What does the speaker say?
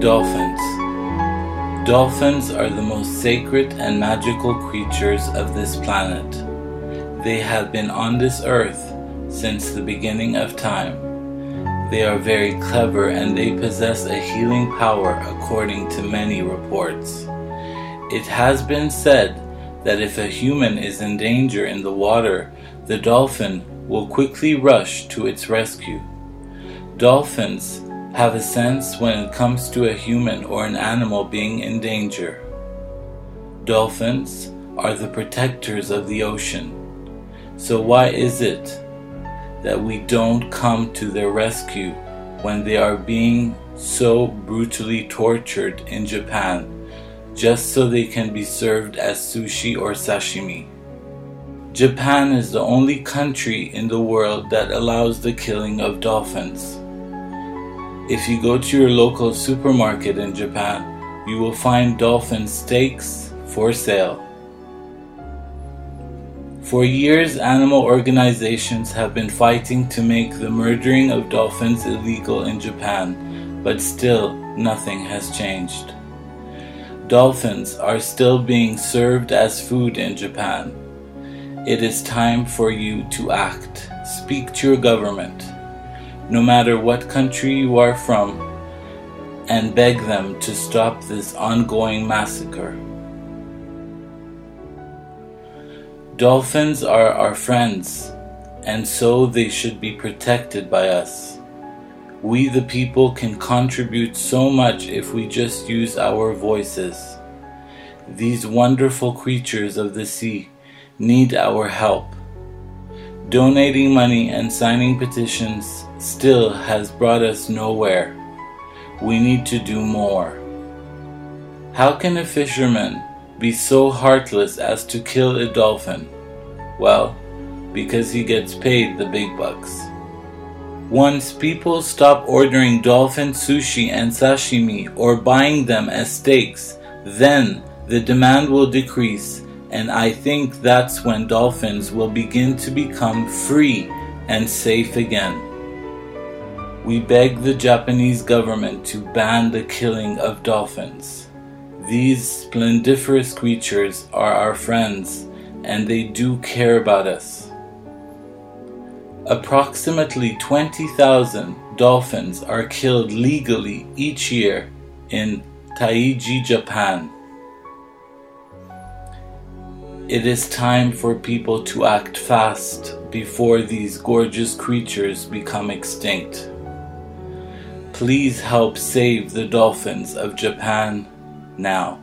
Dolphins. Dolphins are the most sacred and magical creatures of this planet. They have been on this earth since the beginning of time. They are very clever and they possess a healing power according to many reports. It has been said that if a human is in danger in the water, the dolphin will quickly rush to its rescue. Dolphins have a sense when it comes to a human or an animal being in danger. Dolphins are the protectors of the ocean. So, why is it that we don't come to their rescue when they are being so brutally tortured in Japan just so they can be served as sushi or sashimi? Japan is the only country in the world that allows the killing of dolphins. If you go to your local supermarket in Japan, you will find dolphin steaks for sale. For years, animal organizations have been fighting to make the murdering of dolphins illegal in Japan, but still nothing has changed. Dolphins are still being served as food in Japan. It is time for you to act. Speak to your government no matter what country you are from, and beg them to stop this ongoing massacre. Dolphins are our friends, and so they should be protected by us. We, the people, can contribute so much if we just use our voices. These wonderful creatures of the sea need our help. Donating money and signing petitions still has brought us nowhere. We need to do more. How can a fisherman be so heartless as to kill a dolphin? Well, because he gets paid the big bucks. Once people stop ordering dolphin sushi and sashimi or buying them as steaks, then the demand will decrease and I think that's when dolphins will begin to become free and safe again. We beg the Japanese government to ban the killing of dolphins. These splendiferous creatures are our friends and they do care about us. Approximately 20,000 dolphins are killed legally each year in Taiji, Japan. It is time for people to act fast before these gorgeous creatures become extinct. Please help save the dolphins of Japan now.